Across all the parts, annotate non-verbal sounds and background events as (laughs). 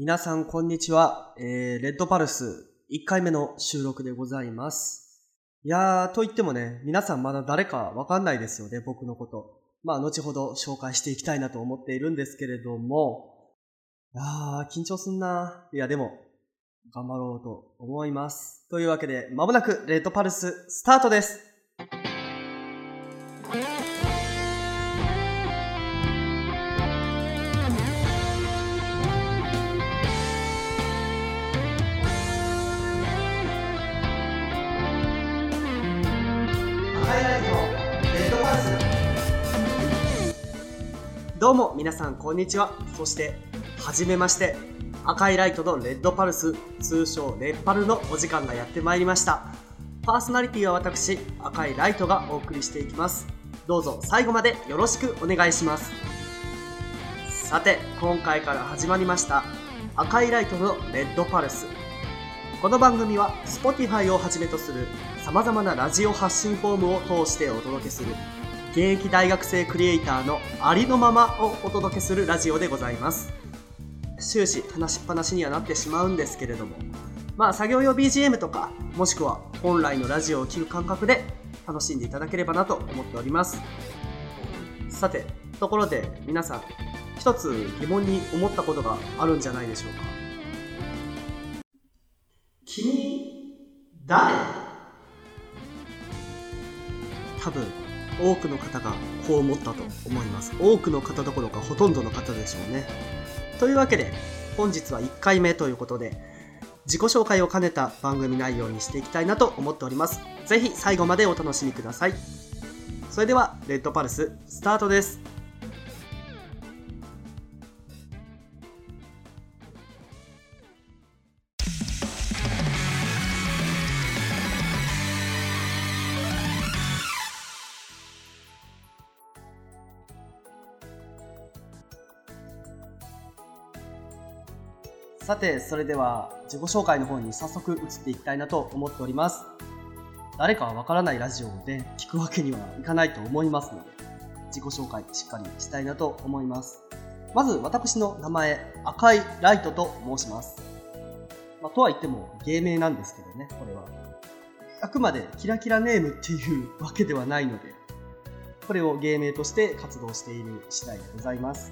皆さん、こんにちは。えー、レッドパルス1回目の収録でございます。いやー、と言ってもね、皆さんまだ誰かわかんないですよね、僕のこと。まあ、後ほど紹介していきたいなと思っているんですけれども、あー、緊張すんな。いや、でも、頑張ろうと思います。というわけで、まもなくレッドパルススタートです。どうも皆さんこんにちは。そしてはじめまして赤いライトのレッドパルス通称レッパルのお時間がやってまいりました。パーソナリティは私赤いライトがお送りしていきます。どうぞ最後までよろしくお願いします。さて今回から始まりました赤いライトのレッドパルス。この番組は Spotify をはじめとする様々なラジオ発信フォームを通してお届けする現役大学生クリエイターのありのままをお届けするラジオでございます。終始話しっぱなしにはなってしまうんですけれども。まあ作業用 BGM とかもしくは本来のラジオを聴く感覚で楽しんでいただければなと思っております。さてところで皆さん一つ疑問に思ったことがあるんじゃないでしょうか。君誰？多分多くの方がこう思ったと思います。多くの方どころかほとんどの方でしょうね。というわけで本日は1回目ということで自己紹介を兼ねた番組内容にしていきたいなと思っております。是非最後までお楽しみください。それではレッドパルススタートです。さて、それでは自己紹介の方に早速移っていきたいなと思っております。誰かはわからないラジオで聞くわけにはいかないと思いますので、自己紹介しっかりしたいなと思います。まず、私の名前、赤いライトと申します。まあ、とは言っても芸名なんですけどね、これは。あくまでキラキラネームっていうわけではないので、これを芸名として活動している次第でございます。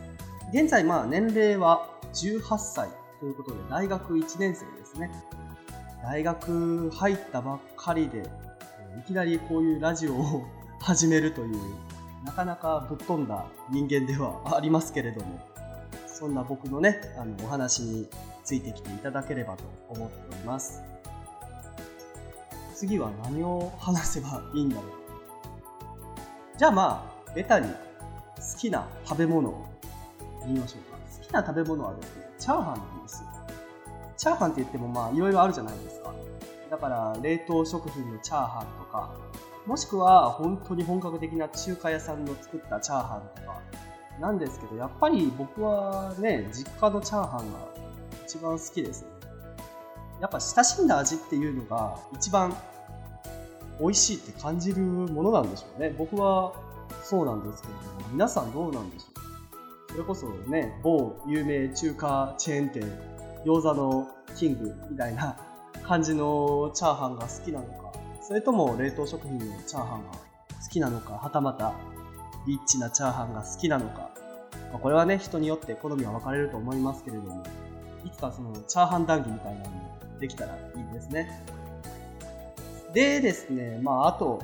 現在、まあ、年齢は18歳ということで、大学1年生ですね。大学入ったばっかりで、いきなりこういうラジオを始めるという、なかなかぶっ飛んだ人間ではありますけれども、そんな僕のね、あの、お話についてきていただければと思っております。次は何を話せばいいんだろう。じゃあまあ、ベタに好きな食べ物を言いましょうか。好きな食べ物はですね、チャーハンなんですよ。チャーハンって言ってもまあいろいろあるじゃないですか。だから冷凍食品のチャーハンとか、もしくは本当に本格的な中華屋さんの作ったチャーハンとか、なんですけど、やっぱり僕はね、実家のチャーハンが一番好きですね。やっぱ親しんだ味っていうのが一番美味しいって感じるものなんでしょうね。僕はそうなんですけれども、皆さんどうなんでしょう？それこそね、某有名中華チェーン店、餃子のキングみたいな感じのチャーハンが好きなのか、それとも冷凍食品のチャーハンが好きなのか、はたまたリッチなチャーハンが好きなのか、まあ、これはね、人によって好みは分かれると思いますけれども、いつかそのチャーハン談義みたいなのもできたらいいですね。でですね、まああと、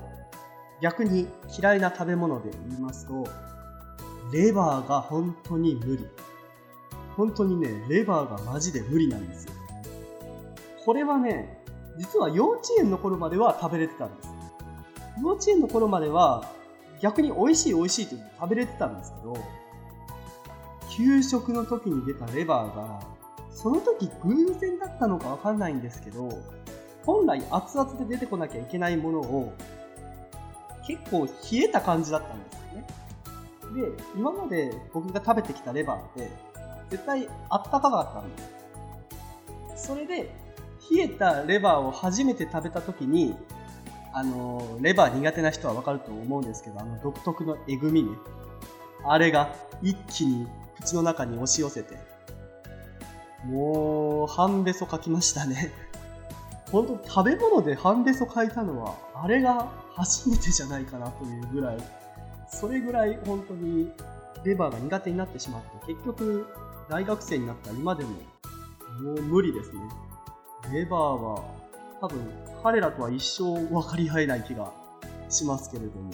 逆に嫌いな食べ物で言いますと、レバーが本当に無理。本当にね、レバーがマジで無理なんですよ。これはね、実は幼稚園の頃までは食べれてたんです。幼稚園の頃までは逆に美味しい美味しいって食べれてたんですけど、給食の時に出たレバーが、その時偶然だったのかわかんないんですけど、本来熱々で出てこなきゃいけないものを結構冷えた感じだったんです。で、今まで僕が食べてきたレバーって絶対あったかかったんです。それで冷えたレバーを初めて食べた時にあのレバー苦手な人はわかると思うんですけどあの独特のえぐみねあれが一気に口の中に押し寄せてもう、半べそ書きましたね。本当食べ物で半べそ書いたのは、あれが初めてじゃないかなというぐらい、それぐらい本当にレバーが苦手になってしまって、結局、大学生になった今でも、もう無理ですね。レバーは、多分、彼らとは一生分かり合えない気がしますけれども。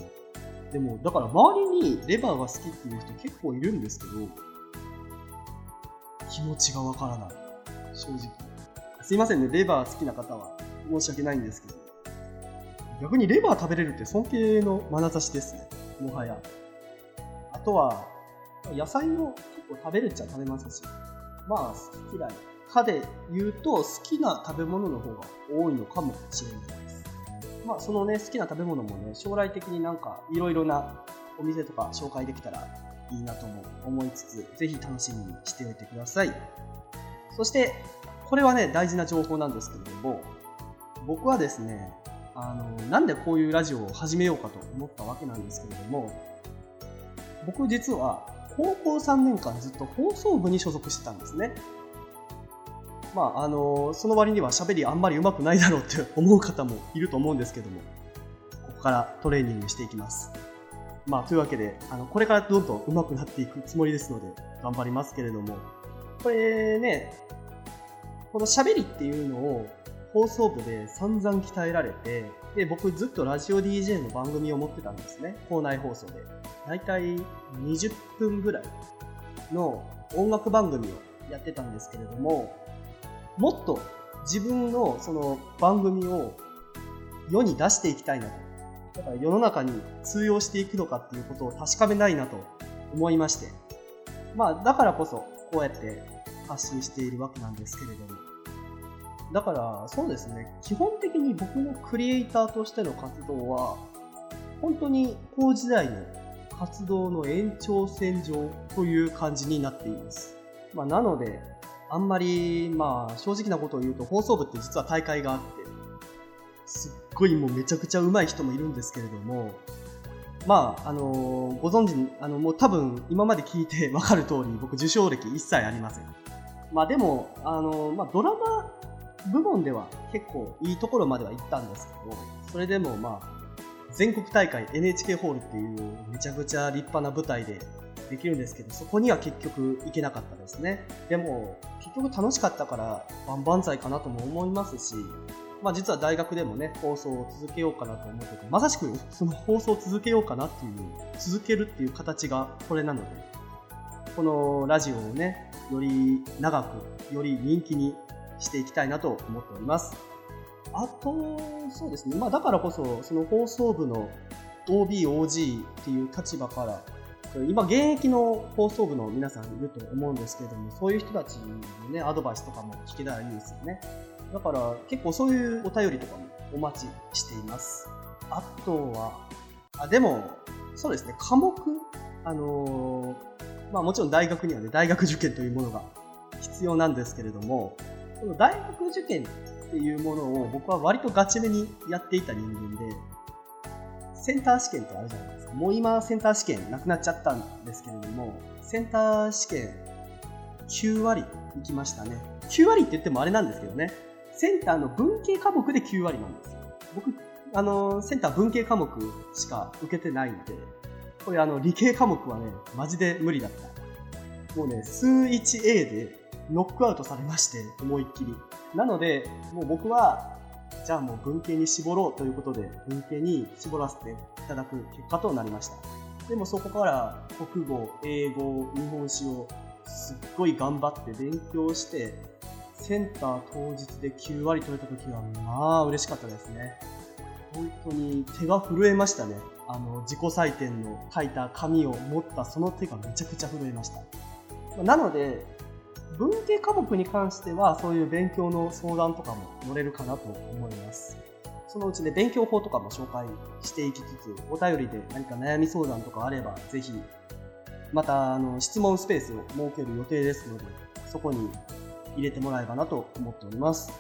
でも、だから周りにレバーが好きっていう人結構いるんですけど、気持ちがわからない。正直。すいませんね、レバー好きな方は申し訳ないんですけど。逆にレバー食べれるって尊敬の眼差しですね。もはや。あとは、野菜も結構食べるっちゃ食べますし、まあ好き嫌い。歯で言うと好きな食べ物の方が多いのかもしれないです。まあそのね、好きな食べ物もね、将来的になんかいろいろなお店とか紹介できたらいいなとも思いつつ、ぜひ楽しみにしておいてください。そして、これはね、大事な情報なんですけれども、僕はですね、あの、なんでこういうラジオを始めようかと思ったわけなんですけれども、僕実は高校3年間ずっと放送部に所属してたんですね。まあ、あの、その割には喋りあんまり上手くないだろうって思う方もいると思うんですけども、ここからトレーニングしていきます。まあ、というわけで、あの、これからどんどん上手くなっていくつもりですので、頑張りますけれども、これね、この喋りっていうのを放送部で散々鍛えられて、で、僕ずっとラジオ DJ の番組を持ってたんですね。校内放送で。だいたい20分ぐらいの音楽番組をやってたんですけれども、もっと自分のその番組を世に出していきたいなと。だから世の中に通用していくのかっていうことを確かめないなと思いまして。まあ、だからこそこうやって発信しているわけなんですけれども。だから、そうですね、基本的に僕のクリエイターとしての活動は、本当に高時代の活動の延長線上という感じになっています。まあ、なので、あんまり、まあ、正直なことを言うと、放送部って実は大会があって、すっごいもうめちゃくちゃ上手い人もいるんですけれども、まあ、あの、ご存知、あの、もう多分今まで聞いてわかる通り、僕受賞歴一切ありません。まあでも、あの、まあドラマ部門では結構いいところまでは行ったんですけど、それでもまあ、全国大会 NHK ホールっていうめちゃくちゃ立派な舞台でできるんですけど、そこには結局行けなかったですね。でも、結局楽しかったから万々歳かなとも思いますし、まあ実は大学でもね、放送を続けようかなと思ってて、まさしくその放送を続けようかなっていう、続けるっていう形がこれなので、このラジオをね、より長く、より人気にしていきたいなと思っております。あと、そうですね、まあだからこそ、その放送部の OB、OG っていう立場から今現役の放送部の皆さんいると思うんですけれどもそういう人たちのねアドバイスとかも聞けたらいいですよね。だから結構そういうお便りとかもお待ちしています。あとはあでもそうですね。科目あのー、まあもちろん大学にはね大学受験というものが必要なんですけれどもこの大学受験っていうものを僕は割とガチめにやっていた人間でセンター試験ってあるじゃないですか。もう今センター試験なくなっちゃったんですけれども、センター試験9割いきましたね。9割って言ってもあれなんですけどね。センターの文系科目で9割なんですよ。僕、あの、センター文系科目しか受けてないので、これあの、理系科目はね、マジで無理だった。もうね、数 1A でノックアウトされまして、思いっきり。なので、もう僕はじゃあもう文系に絞ろうということで文系に絞らせていただく結果となりました。でもそこから国語英語日本史をすっごい頑張って勉強してセンター当日で9割取れた時はまあ嬉しかったですね。本当に手が震えましたね。あの自己採点の書いた紙を持ったその手がめちゃくちゃ震えました。なので文系科目に関してはそういう勉強の相談とかも乗れるかなと思います。そのうちで勉強法とかも紹介していきつつ、お便りで何か悩み相談とかあれば、ぜひ、またあの質問スペースを設ける予定ですので、そこに入れてもらえばなと思っております。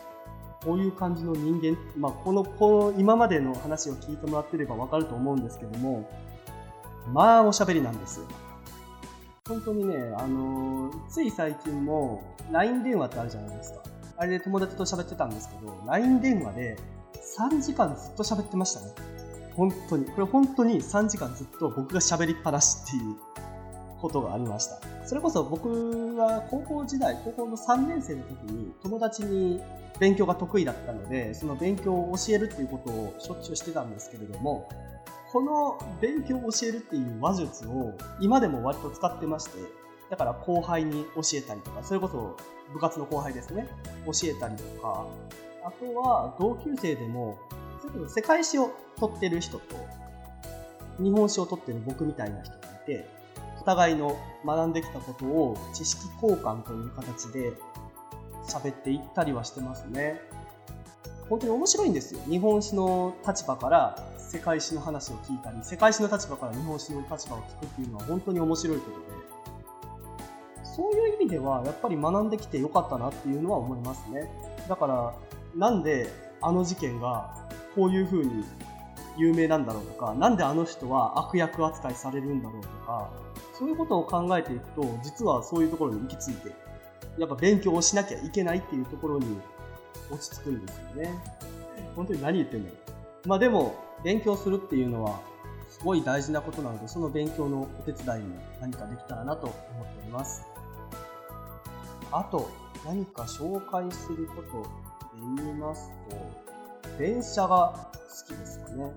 こういう感じの人間、まあ、この、この今までの話を聞いてもらってればわかると思うんですけども、まあおしゃべりなんですよ。本当にね、あのー、つい最近も LINE 電話ってあるじゃないですか。あれで友達と喋ってたんですけど、LINE 電話で3時間ずっと喋ってましたね。本当に。これ本当に3時間ずっと僕が喋りっぱなしっていうことがありました。それこそ僕は高校時代、高校の3年生の時に友達に勉強が得意だったので、その勉強を教えるっていうことをしょっちゅうしてたんですけれども、この勉強を教えるっていう話術を今でも割と使ってまして、だから後輩に教えたりとか、それこそ部活の後輩ですね、教えたりとか、あとは同級生でも、世界史を取ってる人と、日本史を取ってる僕みたいな人がいて、お互いの学んできたことを知識交換という形で喋っていったりはしてますね。本当に面白いんですよ。日本史の立場から世界史の話を聞いたり、世界史の立場から日本史の立場を聞くっていうのは本当に面白いことで、そういう意味ではやっぱり学んできてよかったなっていうのは思いますね。だから、なんであの事件がこういう風に有名なんだろうとか、なんであの人は悪役扱いされるんだろうとか、そういうことを考えていくと、実はそういうところに行き着いて、やっぱ勉強をしなきゃいけないっていうところに落ち着くんですよね。本当に何言ってんだろう。まあでも、勉強するっていうのは、すごい大事なことなので、その勉強のお手伝いに何かできたらなと思っております。あと、何か紹介することで言いますと、電車が好きですかね。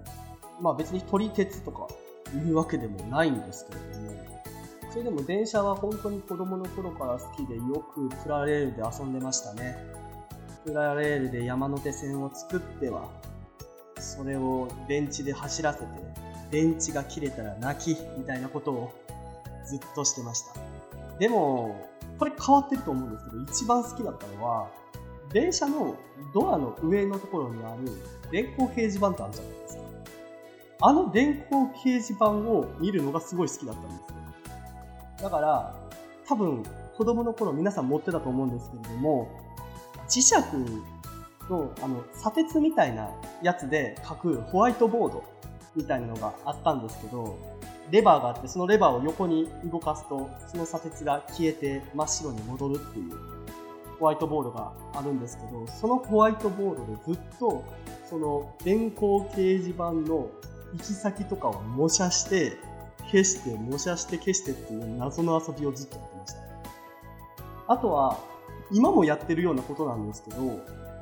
まあ別に撮り鉄とかいうわけでもないんですけれども、それでも電車は本当に子供の頃から好きでよくプラレールで遊んでましたね。プラレールで山手線を作っては、それを電池で走らせて、電池が切れたら泣きみたいなことをずっとしてました。でも、これ変わってると思うんですけど、一番好きだったのは、電車のドアの上のところにある電光掲示板ってあるじゃないですか。あの電光掲示板を見るのがすごい好きだったんです。だから、多分子供の頃皆さん持ってたと思うんですけれども、磁石のあの砂鉄みたいなやつで書くホワイトボードみたいなのがあったんですけど、レバーがあって、そのレバーを横に動かすと、その砂鉄が消えて真っ白に戻るっていうホワイトボードがあるんですけど、そのホワイトボードでずっと、その電光掲示板の行き先とかを模写して、消して、模写して消してっていう謎の遊びをずっとやってました。あとは、今もやってるようなことなんですけど、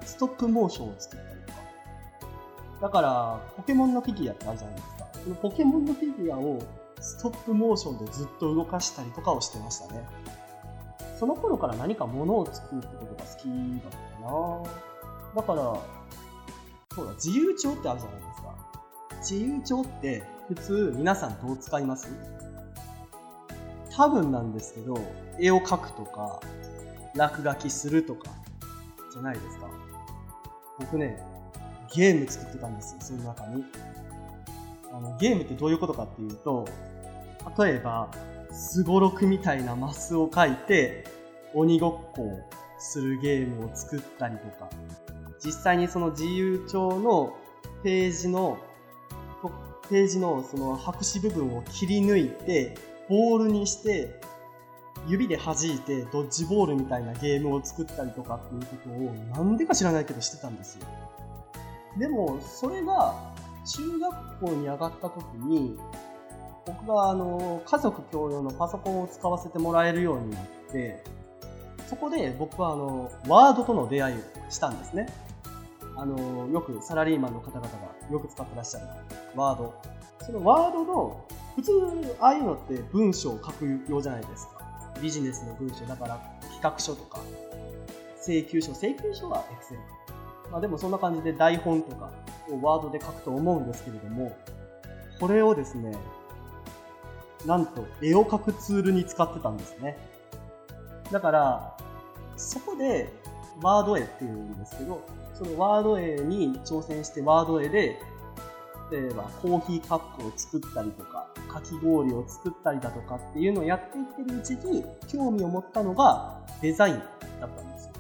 ストップモーションを作ったりとか。だから、ポケモンのフィギュアってあるじゃないですか。そのポケモンのフィギュアをストップモーションでずっと動かしたりとかをしてましたね。その頃から何か物を作るってことが好きだったかなだから、そうだ、自由帳ってあるじゃないですか。自由帳って普通皆さんどう使います？多分なんですけど、絵を描くとか、落書きするとか、じゃないですか。僕ね、ゲーム作ってたんですよ、その中に。あのゲームってどういうことかっていうと、例えば、すごろくみたいなマスを書いて、鬼ごっこをするゲームを作ったりとか、実際にその自由帳のページの、ページのその白紙部分を切り抜いて、ボールにして、指で弾いてドッジボールみたいなゲームを作ったりとかっていうことをなんでか知らないけどしてたんですよ。でも、それが中学校に上がった時に、僕があの家族共用のパソコンを使わせてもらえるようになって、そこで僕はあのワードとの出会いをしたんですね。あのよくサラリーマンの方々がよく使ってらっしゃるワード。そのワードの普通ああいうのって文章を書くようじゃないですか。ビジネスの文章だから企画書とか請求書、請求書は Excel か。まあでもそんな感じで台本とかをワードで書くと思うんですけれども、これをですね、なんと絵を描くツールに使ってたんですね。だから、そこでワード絵っていうんですけど、そのワード絵に挑戦してワード絵で、例えばコーヒーカップを作ったりとか、かき氷を作ったりだとかっていうのをやっていってるうちに興味を持ったのがデザインだったんですよ。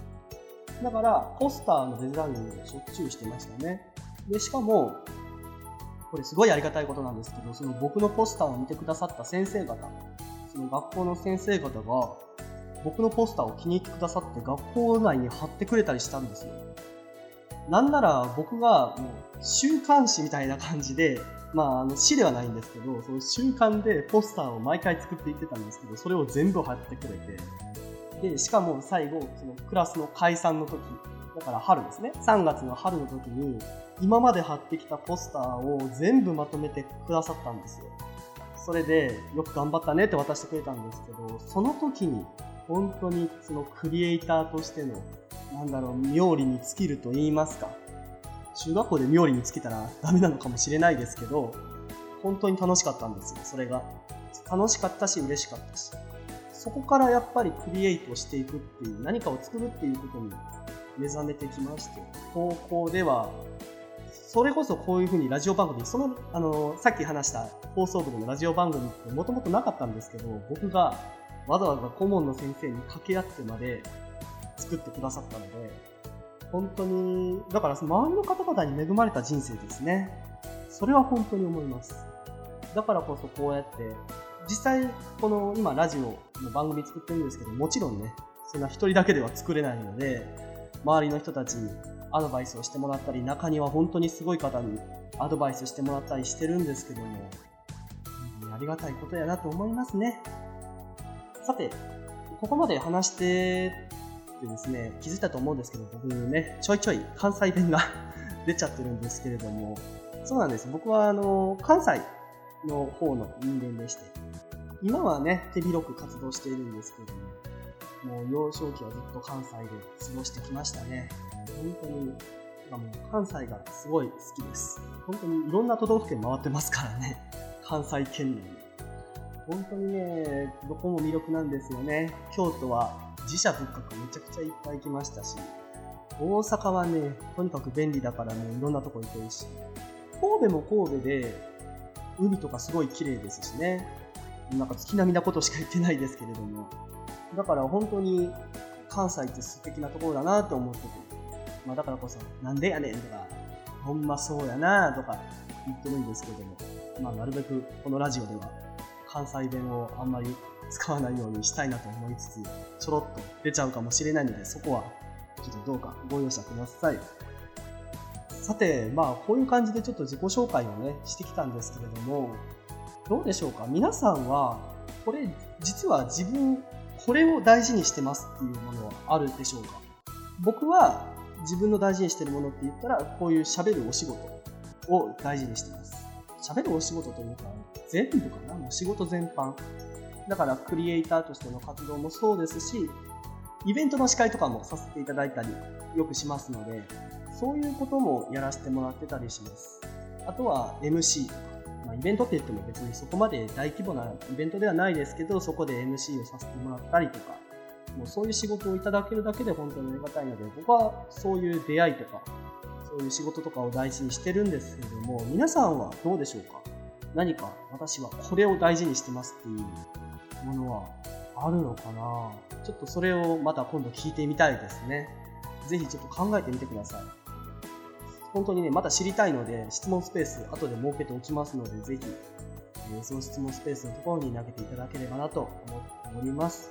だから、ポスターのデザインをしょっちゅうしてましたね。で、しかも、これすごいありがたいことなんですけど、その僕のポスターを見てくださった先生方、その学校の先生方が僕のポスターを気に入ってくださって学校内に貼ってくれたりしたんですよ。なんなら僕がもう週刊誌みたいな感じで、まあ、あの詩ではないんですけど、その週刊でポスターを毎回作っていってたんですけど、それを全部貼ってくれて、で、しかも最後、そのクラスの解散の時、だから春ですね、3月の春の時に、今まで貼ってきたポスターを全部まとめてくださったんですよ。それで、よく頑張ったねって渡してくれたんですけど、その時に、本当にそのクリエイターとしてのなんだろう、妙利に尽きると言いますか。中学校で妙利に尽きたらダメなのかもしれないですけど、本当に楽しかったんですよ、それが。楽しかったし、嬉しかったし。そこからやっぱりクリエイトしていくっていう、何かを作るっていうことに目覚めてきまして、高校では、それこそこういうふうにラジオ番組、その、あの、さっき話した放送部のラジオ番組ってもともとなかったんですけど、僕がわざわざ顧問の先生に掛け合ってまで作ってくださったので、本当に、だから周りの方々に恵まれた人生ですね。それは本当に思います。だからこそこうやって、実際、この今ラジオの番組作ってるんですけど、もちろんね、そんな一人だけでは作れないので、周りの人たちにアドバイスをしてもらったり、中には本当にすごい方にアドバイスしてもらったりしてるんですけども、ありがたいことやなと思いますね。さて、ここまで話しててですね、気づいたと思うんですけど、僕ね、ちょいちょい関西弁が (laughs) 出ちゃってるんですけれども、そうなんです。僕はあの、関西の方の人間でして、今はね、手広く活動しているんですけれども、もう幼少期はずっと関西で過ごしてきましたね。本当に、もう関西がすごい好きです。本当にいろんな都道府県回ってますからね。関西圏内本当にね、どこも魅力なんですよね。京都は自社仏閣めちゃくちゃいっぱい行きましたし、大阪はね、とにかく便利だからね、いろんなとこ行けるし、神戸も神戸で、海とかすごい綺麗ですしね、なんか月並みなことしか言ってないですけれども、だから本当に関西って素敵なところだなと思ってて、まあだからこそ、なんでやねんとか、ほんまそうやなとか言ってるんですけども、まあなるべくこのラジオでは関西弁をあんまり使わないようにしたいなと思いつつ、ちょろっと出ちゃうかもしれないので、そこはちょっとどうかご容赦ください。さて、まあ、こういう感じでちょっと自己紹介をね、してきたんですけれども、どうでしょうか？皆さんは、これ、実は自分、これを大事にしてますっていうものはあるでしょうか？僕は自分の大事にしてるものって言ったら、こういう喋るお仕事を大事にしてます。喋るお仕事というか、全部かなもう仕事全般。だからクリエイターとしての活動もそうですし、イベントの司会とかもさせていただいたりよくしますので、そういうこともやらせてもらってたりします。あとは MC とか、まあ、イベントって言っても別にそこまで大規模なイベントではないですけど、そこで MC をさせてもらったりとか、もうそういう仕事をいただけるだけで本当にありがたいので、僕はそういう出会いとか、そういう仕事とかを大事にしてるんですけれども、皆さんはどうでしょうか？何か私はこれを大事にしてますっていうものはあるのかな？ちょっとそれをまた今度聞いてみたいですね。ぜひちょっと考えてみてください。本当にね、また知りたいので、質問スペース後で設けておきますので、ぜひ、えー、その質問スペースのところに投げていただければなと思っております。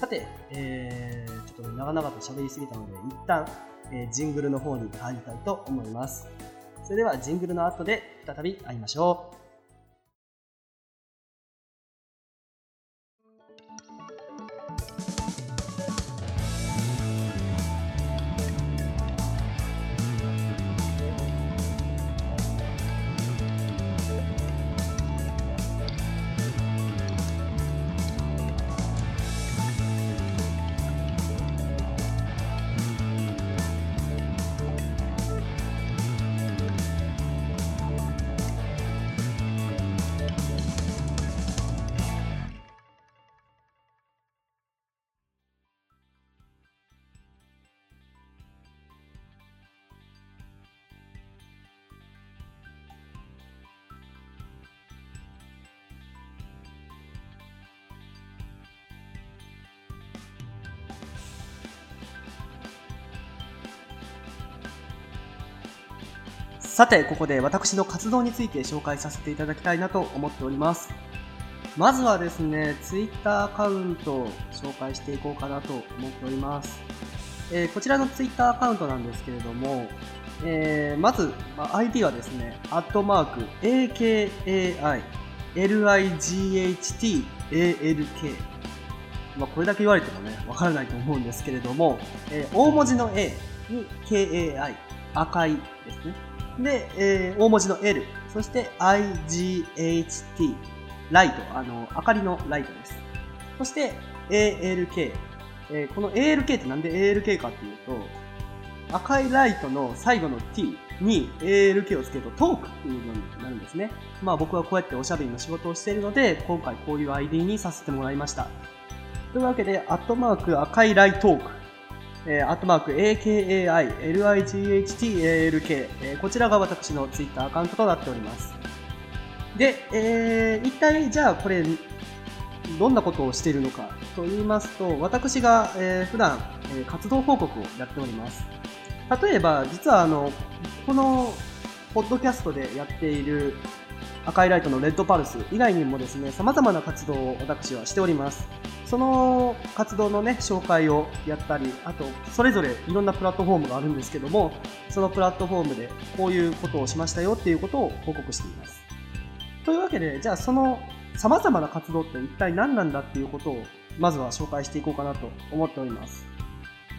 さて、えー、ちょっとね、長々と喋りすぎたので、一旦、え、ジングルの方に入りたいと思います。それでは、ジングルの後で再び会いましょう。さて、ここで私の活動について紹介させていただきたいなと思っております。まずはですね、Twitter アカウントを紹介していこうかなと思っております。えー、こちらの Twitter アカウントなんですけれども、えー、まず、ま、ID はですね、アットマーク、AKAI、LIGHT、ALK。まあ、これだけ言われてもね、わからないと思うんですけれども、えー、大文字の A に KAI、赤いですね。で、えー、大文字の L、そして IGHT、ライト、あの、明かりのライトです。そして ALK、えー、この ALK ってなんで ALK かっていうと、赤いライトの最後の T に ALK をつけるとトークっていうのになるんですね。まあ僕はこうやっておしゃべりの仕事をしているので、今回こういう ID にさせてもらいました。というわけで、アットマーク赤いライトーク、えー、アットマーク AKAI、LIGHT、ALK、えー、こちらが私の Twitter アカウントとなっております。で、えー、一体じゃあこれ、どんなことをしているのかと言いますと、私が、えー、普段、えー、活動報告をやっております。例えば、実はあの、この、ポッドキャストでやっている赤いライトのレッドパルス以外にもですね、様々な活動を私はしております。その活動のね、紹介をやったり、あと、それぞれいろんなプラットフォームがあるんですけども、そのプラットフォームでこういうことをしましたよっていうことを報告しています。というわけで、じゃあその様々な活動って一体何なんだっていうことを、まずは紹介していこうかなと思っております。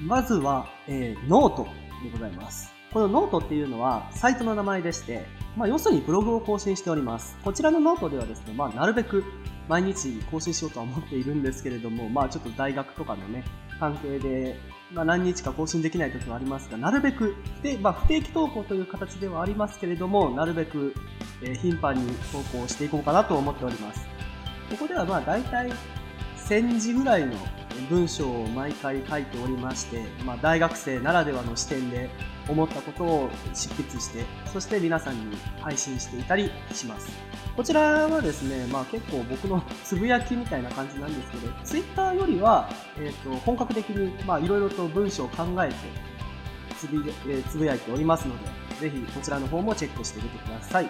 まずは、えー、ノートでございます。このノートっていうのはサイトの名前でして、まあ、要するにブログを更新しております。こちらのノートではですね、まあ、なるべく毎日更新しようとは思っているんですけれども、まあ、ちょっと大学とかのね、関係で、まあ、何日か更新できない時はありますが、なるべく、で、まあ、不定期投稿という形ではありますけれども、なるべく、え、頻繁に投稿していこうかなと思っております。ここではまあ大体1000字ぐらいの文章を毎回書いておりまして、まあ、大学生ならではの視点で思ったことを執筆して、そして皆さんに配信していたりします。こちらはですね、まあ結構僕のつぶやきみたいな感じなんですけど、Twitter よりは、えっ、ー、と、本格的に、まあいろいろと文章を考えてつぶ,、え、つぶやいておりますので、ぜひこちらの方もチェックしてみてください。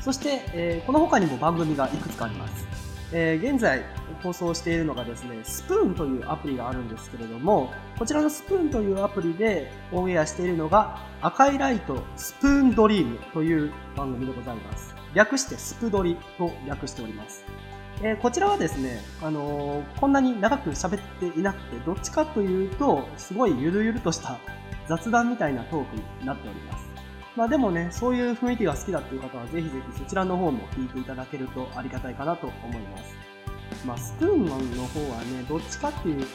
そして、えー、この他にも番組がいくつかあります。えー、現在放送しているのがですね、スプーンというアプリがあるんですけれども、こちらのスプーンというアプリでオンエアしているのが、赤いライトスプーンドリームという番組でございます。略してスプドリと略しております。えー、こちらはですね、あのー、こんなに長く喋っていなくて、どっちかというと、すごいゆるゆるとした雑談みたいなトークになっております。まあでもね、そういう雰囲気が好きだっていう方は、ぜひぜひそちらの方も聞いていただけるとありがたいかなと思います。まあ、スプーンマンの方はね、どっちかっていうと、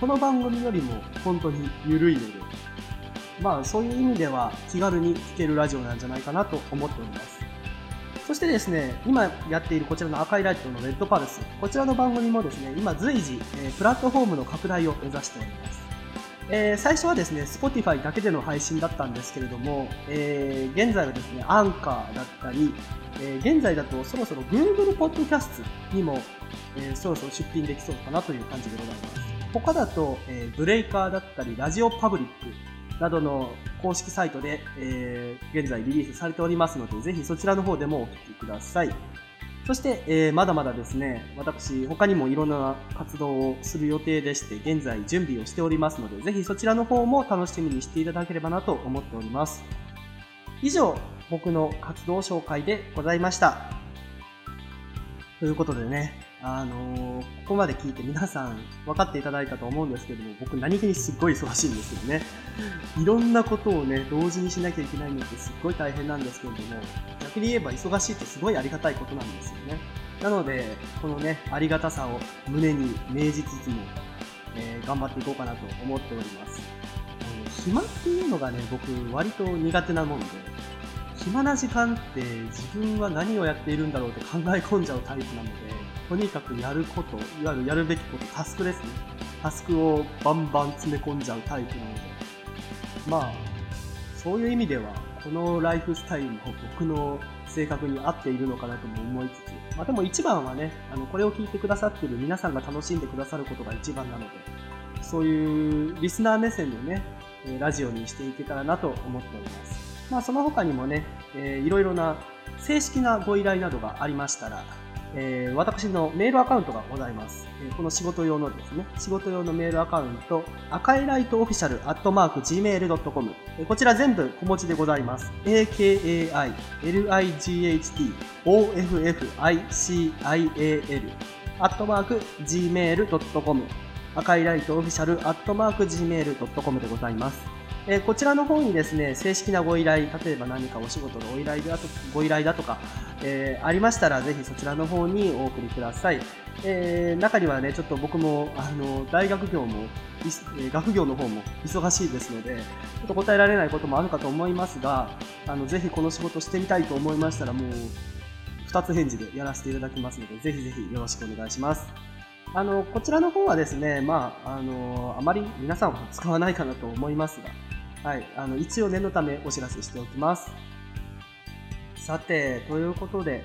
この番組よりも本当に緩いので、まあそういう意味では気軽に聴けるラジオなんじゃないかなと思っております。そしてですね、今やっているこちらの赤いライトのレッドパルス、こちらの番組もですね、今随時、えー、プラットフォームの拡大を目指しております。えー、最初はですね、Spotify だけでの配信だったんですけれども、えー、現在はですね、アンカーだったり、えー、現在だとそろそろ Google Podcast にも、えそろそろ出品できそうかなという感じでございます。他だと、えブレイカーだったり、ラジオパブリックなどの公式サイトで、え現在リリースされておりますので、ぜひそちらの方でもお聴きください。そして、えー、まだまだですね、私、他にもいろんな活動をする予定でして、現在準備をしておりますので、ぜひそちらの方も楽しみにしていただければなと思っております。以上、僕の活動紹介でございました。ということでね、あのー、ここまで聞いて皆さん分かっていただいたと思うんですけども、僕何気にすっごい忙しいんですよね。いろんなことをね、同時にしなきゃいけないのってすっごい大変なんですけれども、逆に言えば忙しいってすごいありがたいことなんですよね。なので、このね、ありがたさを胸に銘じつつも、えー、頑張っていこうかなと思っております。暇っていうのがね、僕割と苦手なもんで、暇な時間って自分は何をやっているんだろうって考え込んじゃうタイプなので、とにかくやること、いわゆるやるべきこと、タスクですね。タスクをバンバン詰め込んじゃうタイプなので、まあ、そういう意味では、このライフスタイルも僕の性格に合っているのかなとも思いつつ、まあでも一番はね、あの、これを聞いてくださってる皆さんが楽しんでくださることが一番なので、そういうリスナー目線のね、ラジオにしていけたらなと思っております。まあその他にもね、えー、いろいろな正式なご依頼などがありましたら、えー、私のメールアカウントがございます。えー、この仕事用のですね、仕事用のメールアカウント、赤いライトオフィシャルアットマーク Gmail.com、えー、こちら全部小文字でございます。AKAILIGHT OFFICIAL アットマーク Gmail.com 赤いライトオフィシャルアットマーク Gmail.com でございます。え、こちらの方にですね、正式なご依頼、例えば何かお仕事のお依頼だとご依頼だとか、えー、ありましたら、ぜひそちらの方にお送りください。えー、中にはね、ちょっと僕も、あの、大学業も、学業の方も忙しいですので、ちょっと答えられないこともあるかと思いますが、あの、ぜひこの仕事してみたいと思いましたら、もう、2つ返事でやらせていただきますので、ぜひぜひよろしくお願いします。あの、こちらの方はですね、まあ、あの、あまり皆さんは使わないかなと思いますが、はい、あの一応念のためお知らせしておきます。さて、ということで、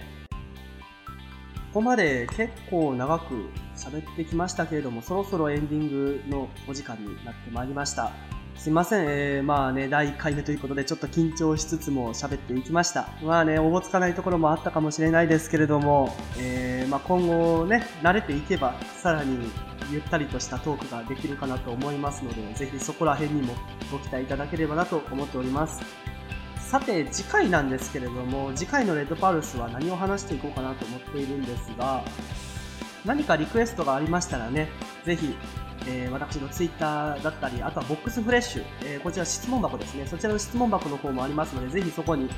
ここまで結構長く喋ってきましたけれども、そろそろエンディングのお時間になってまいりました。すいません、えー、まあね、第1回目ということで、ちょっと緊張しつつも喋っていきました。まあね、おぼつかないところもあったかもしれないですけれども、えー、まあ、今後ね、慣れていけば、さらにゆったりとしたトークができるかなと思いますので、ぜひそこら辺にもご期待いただければなと思っております。さて、次回なんですけれども、次回のレッドパルスは何を話していこうかなと思っているんですが、何かリクエストがありましたらね、ぜひ、えー、私のツイッターだったり、あとはボックスフレッシュ、えー、こちら質問箱ですね、そちらの質問箱の方もありますので、ぜひそこに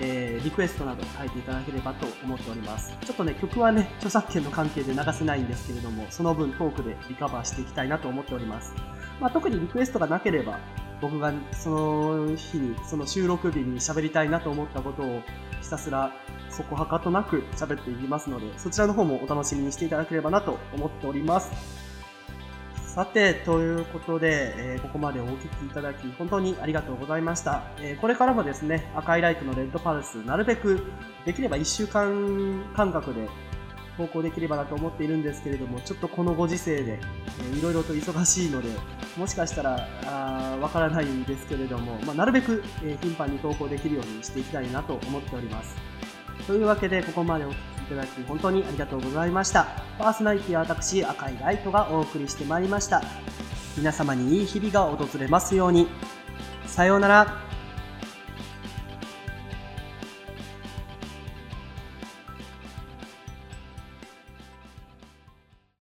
えー、リクエストなど書いていただければと思っております。ちょっとね、曲はね、著作権の関係で流せないんですけれども、その分トークでリカバーしていきたいなと思っております。まあ、特にリクエストがなければ、僕がその日に、その収録日に喋りたいなと思ったことをひたすらそこはかとなく喋っていきますので、そちらの方もお楽しみにしていただければなと思っております。さて、ということで、えー、ここまでお聞きいただき、本当にありがとうございました。えー、これからもですね、赤いライトのレッドパルス、なるべく、できれば1週間間隔で投稿できればなと思っているんですけれども、ちょっとこのご時世で、えー、いろいろと忙しいので、もしかしたら、あわからないんですけれども、まあ、なるべく、えー、頻繁に投稿できるようにしていきたいなと思っております。というわけで、ここまでお聞きただき本当にありがとうございました。パーソナリティは私、赤いライトがお送りしてまいりました。皆様にいい日々が訪れますように。さようなら。